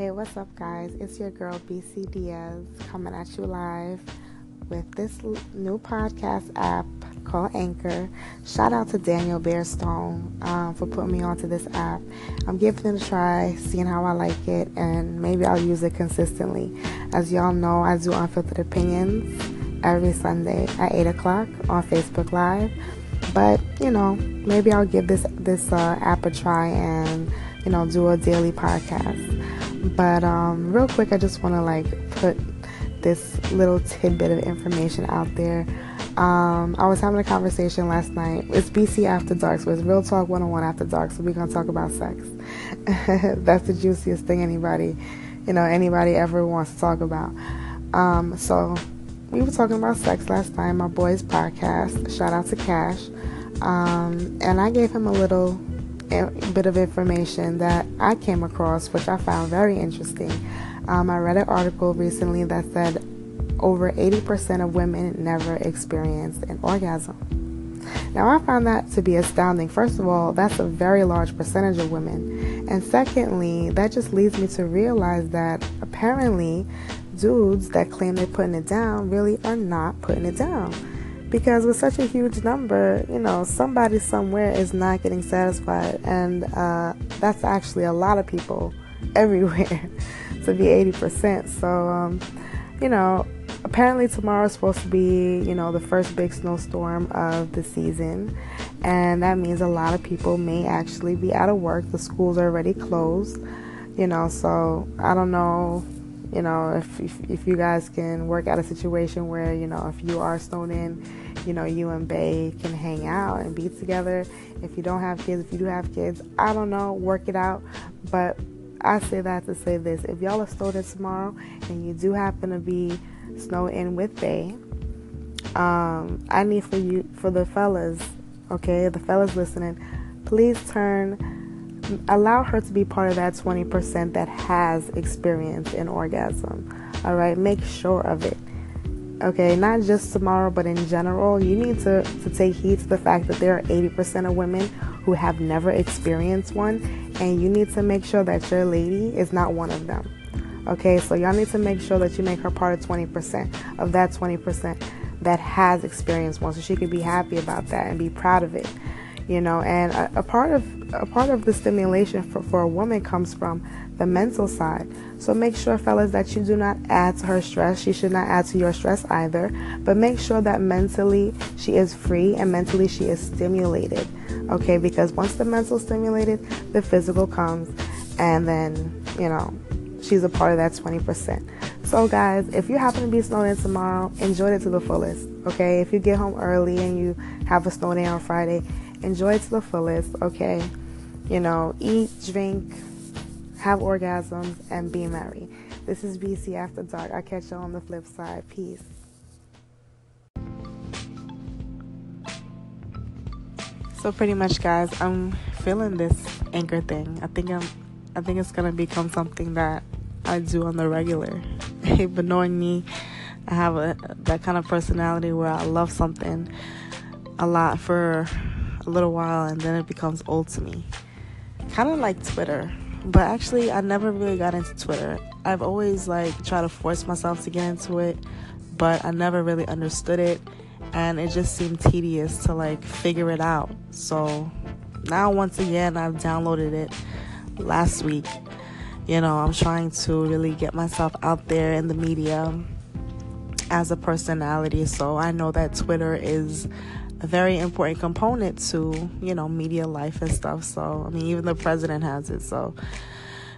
Hey, what's up, guys? It's your girl BC Diaz coming at you live with this new podcast app called Anchor. Shout out to Daniel Bearstone um, for putting me onto this app. I'm giving it a try, seeing how I like it, and maybe I'll use it consistently. As y'all know, I do Unfiltered Opinions every Sunday at 8 o'clock on Facebook Live. But you know, maybe I'll give this this uh, app a try and you know do a daily podcast. But um, real quick, I just want to like put this little tidbit of information out there. Um, I was having a conversation last night. It's BC After Dark, so it's Real Talk 101 After Dark. So we're gonna talk about sex. That's the juiciest thing anybody, you know, anybody ever wants to talk about. Um, so we were talking about sex last time, my boy's podcast. Shout out to Cash. Um, and I gave him a little bit of information that I came across, which I found very interesting. Um, I read an article recently that said over 80% of women never experienced an orgasm. Now, I found that to be astounding. First of all, that's a very large percentage of women. And secondly, that just leads me to realize that apparently dudes that claim they're putting it down really are not putting it down. Because with such a huge number, you know, somebody somewhere is not getting satisfied. And uh, that's actually a lot of people everywhere to be 80%. So, um, you know, apparently tomorrow is supposed to be, you know, the first big snowstorm of the season. And that means a lot of people may actually be out of work. The schools are already closed, you know, so I don't know you know, if, if, if you guys can work out a situation where you know if you are snowed in, you know you and Bay can hang out and be together. If you don't have kids, if you do have kids, I don't know, work it out. But I say that to say this: if y'all are snowed in tomorrow and you do happen to be snowed in with Bay, um, I need for you for the fellas, okay, the fellas listening, please turn allow her to be part of that 20% that has experienced an orgasm. All right, make sure of it. Okay, not just tomorrow, but in general, you need to, to take heed to the fact that there are 80% of women who have never experienced one, and you need to make sure that your lady is not one of them. Okay, so y'all need to make sure that you make her part of 20% of that 20% that has experienced one, so she can be happy about that and be proud of it you know and a, a, part of a part of the stimulation for, for a woman comes from the mental side. So make sure fellas that you do not add to her stress. She should not add to your stress either. But make sure that mentally she is free and mentally she is stimulated okay? Because once the mental stimulated the physical comes and then you know she's a part of that 20% so guys if you happen to be snowed in tomorrow enjoy it to the fullest okay? If you get home early and you have a snow day on friday enjoy to the fullest, okay? You know, eat, drink, have orgasms, and be merry. This is BC After Dark. I'll catch you on the flip side. Peace. So pretty much guys, I'm feeling this anchor thing. I think I'm I think it's gonna become something that I do on the regular. but knowing me, I have a that kind of personality where I love something a lot for a little while and then it becomes old to me. Kind of like Twitter, but actually I never really got into Twitter. I've always like tried to force myself to get into it, but I never really understood it and it just seemed tedious to like figure it out. So now once again I've downloaded it last week. You know, I'm trying to really get myself out there in the media as a personality. So I know that Twitter is a very important component to you know media life and stuff. So i mean even the president has it. So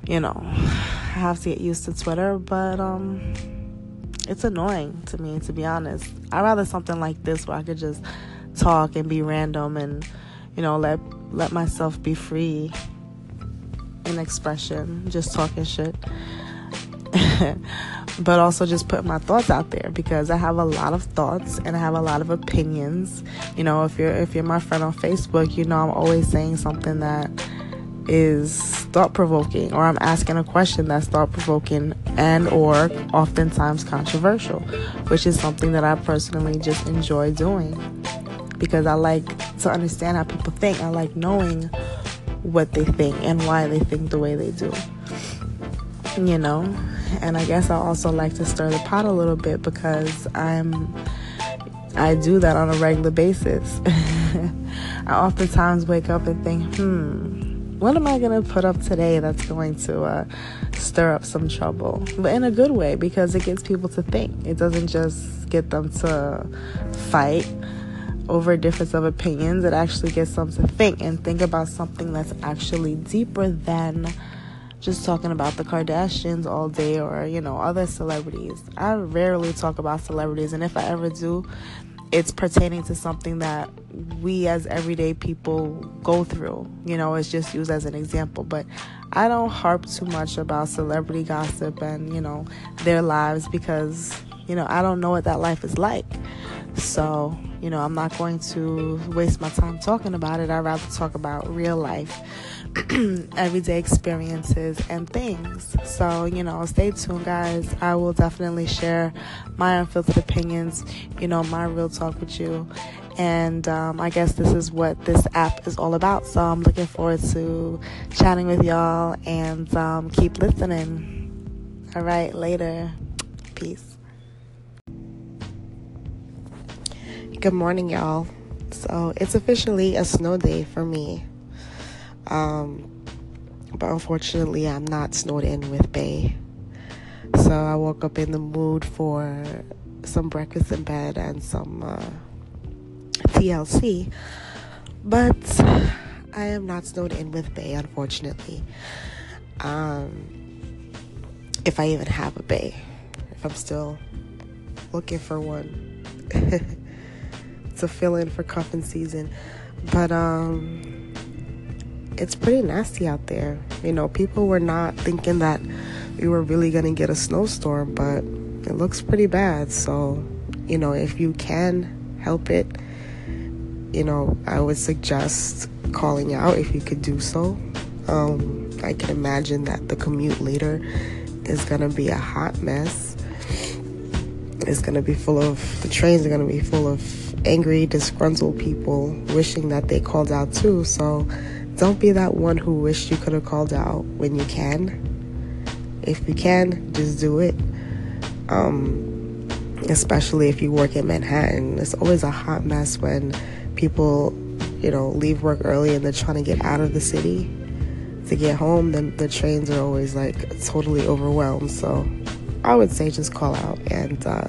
you know i have to get used to twitter. But um it's annoying to me to be honest. I'd rather something like this where i could just talk and be random and you know let let myself be free in expression just talking shit but also just put my thoughts out there because I have a lot of thoughts and I have a lot of opinions. You know, if you're if you're my friend on Facebook, you know I'm always saying something that is thought provoking or I'm asking a question that's thought provoking and or oftentimes controversial, which is something that I personally just enjoy doing because I like to understand how people think. I like knowing what they think and why they think the way they do. you know, and I guess I also like to stir the pot a little bit because I'm I do that on a regular basis. I oftentimes wake up and think, hmm, what am I going to put up today that's going to uh, stir up some trouble? But in a good way because it gets people to think. It doesn't just get them to fight over a difference of opinions. It actually gets them to think and think about something that's actually deeper than just talking about the Kardashians all day or, you know, other celebrities. I rarely talk about celebrities, and if I ever do, it's pertaining to something that we as everyday people go through. You know, it's just used as an example. But I don't harp too much about celebrity gossip and, you know, their lives because, you know, I don't know what that life is like. So, you know, I'm not going to waste my time talking about it. I'd rather talk about real life everyday experiences and things. So, you know, stay tuned, guys. I will definitely share my unfiltered opinions, you know, my real talk with you. And um, I guess this is what this app is all about. So I'm looking forward to chatting with y'all and um, keep listening. All right, later. Peace. Good morning, y'all. So it's officially a snow day for me. Um, but unfortunately, I'm not snowed in with Bay. So I woke up in the mood for some breakfast in bed and some uh, TLC. But I am not snowed in with Bay, unfortunately. Um, if I even have a Bay, if I'm still looking for one to fill in for cuffing season. But um it's pretty nasty out there. You know, people were not thinking that we were really going to get a snowstorm, but it looks pretty bad. So, you know, if you can help it, you know, I would suggest calling out if you could do so. Um, I can imagine that the commute later is to be a hot mess. It's to be full of, the trains are to be full of angry, disgruntled people wishing that they called out too. So, don't be that one who wished you could have called out when you can. If you can, just do it. Um, especially if you work in Manhattan. It's always a hot mess when people, you know, leave work early and they're trying to get out of the city to get home. Then the trains are always like totally overwhelmed. So I would say just call out. And uh,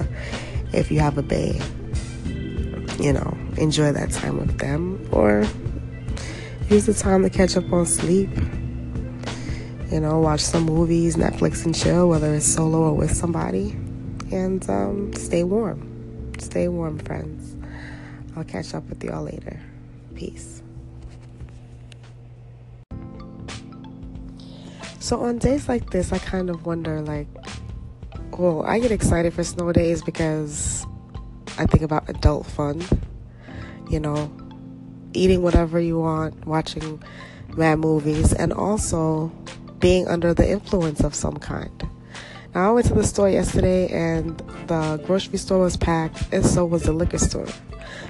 if you have a bay, you know, enjoy that time with them. Or use the time to catch up on sleep. You know, watch some movies, Netflix and chill, whether it's solo or with somebody. And um, stay warm. Stay warm, friends. I'll catch up with y'all later. Peace. So on days like this, I kind of wonder like, well, I get excited for snow days because I think about adult fun. You know, eating whatever you want, watching mad movies, and also being under the influence of some kind. Now, I went to the store yesterday and the grocery store was packed, and so was the liquor store.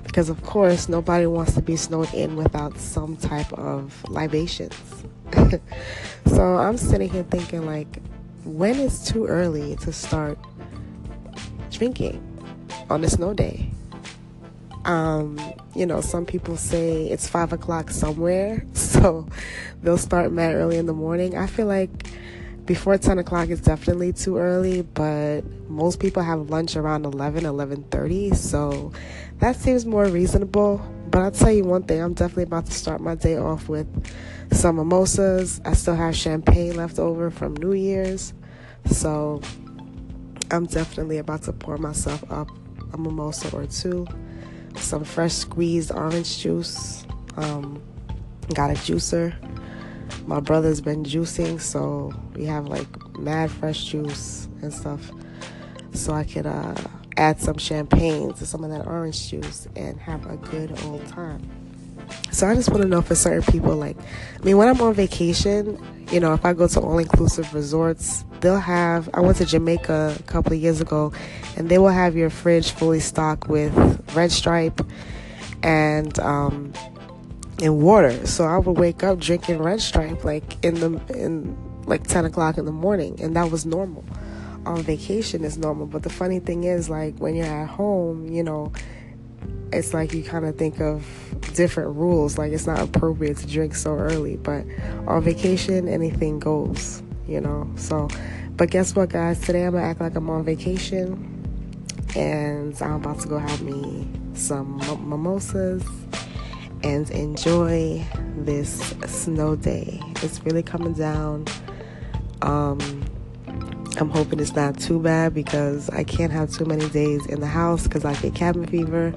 Because, of course, nobody wants to be snowed in without some type of libations. so I'm sitting here thinking, like, when is too early to start drinking on a snow day? Um, you know, some people say it's five o'clock somewhere, so they'll start mad early in the morning. I feel like before 10 o'clock is definitely too early, but most people have lunch around 11, 11.30, so that seems more reasonable. But I'll tell you one thing, I'm definitely about to start my day off with some mimosas. I still have champagne left over from New Year's, so I'm definitely about to pour myself up a mimosa or two some fresh squeezed orange juice. Um, got a juicer. My brother's been juicing, so we have like mad fresh juice and stuff. So I could uh, add some champagne to some of that orange juice and have a good old time. So I just want to know for certain people, like, I mean, when I'm on vacation, you know, if I go to all inclusive resorts, they'll have. I went to Jamaica a couple of years ago, and they will have your fridge fully stocked with Red Stripe and um, and water. So I would wake up drinking Red Stripe, like in the in like 10 o'clock in the morning, and that was normal. On vacation, is normal. But the funny thing is, like, when you're at home, you know, it's like you kind of think of different rules. Like, it's not appropriate to drink so early. But on vacation, anything goes, you know. So, but guess what, guys? Today I'm gonna act like I'm on vacation and I'm about to go have me some mimosas and enjoy this snow day. It's really coming down. Um, I'm hoping it's not too bad because I can't have too many days in the house because I get cabin fever.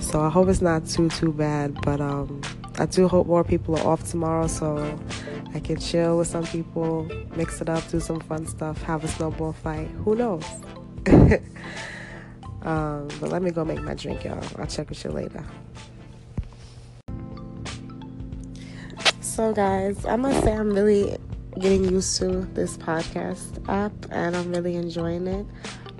So I hope it's not too too bad. But um, I do hope more people are off tomorrow so I can chill with some people, mix it up, do some fun stuff, have a snowball fight. Who knows? um, but let me go make my drink, y'all. I'll check with you later. So, guys, I must say I'm really getting used to this podcast app and I'm really enjoying it.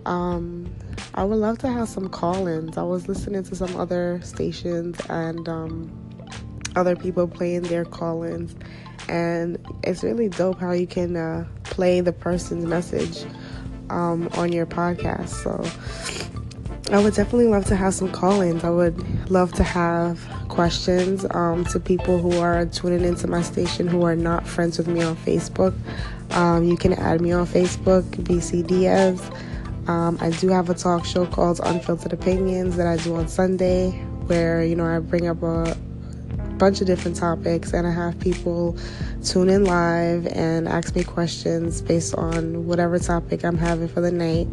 Um, I would love to have some call ins. I was listening to some other stations and um, other people playing their call ins, and it's really dope how you can uh, play the person's message um, on your podcast. So, I would definitely love to have some call ins. I would love to have questions um, to people who are tuning into my station who are not friends with me on Facebook. Um, you can add me on Facebook, BC Diaz. Um, I do have a talk show called Unfiltered Opinions that I do on Sunday, where you know I bring up a bunch of different topics and I have people tune in live and ask me questions based on whatever topic I'm having for the night.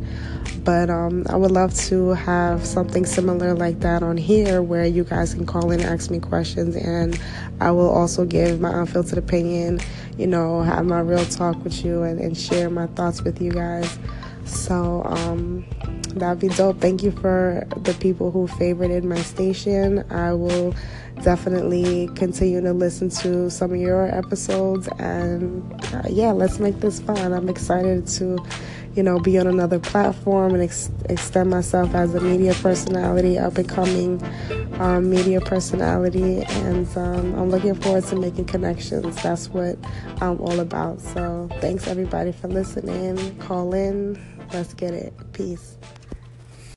But um, I would love to have something similar like that on here where you guys can call in and ask me questions and I will also give my unfiltered opinion, you know, have my real talk with you and, and share my thoughts with you guys. So, um, that'd be dope. Thank you for the people who favorited my station. I will definitely continue to listen to some of your episodes and uh, yeah let's make this fun. I'm excited to you know be on another platform and ex- extend myself as a media personality up and coming um, media personality. And um, i'm looking forward to making connections. That's what i'm all about. So thanks everybody for listening. Call in. Let's get it. Peace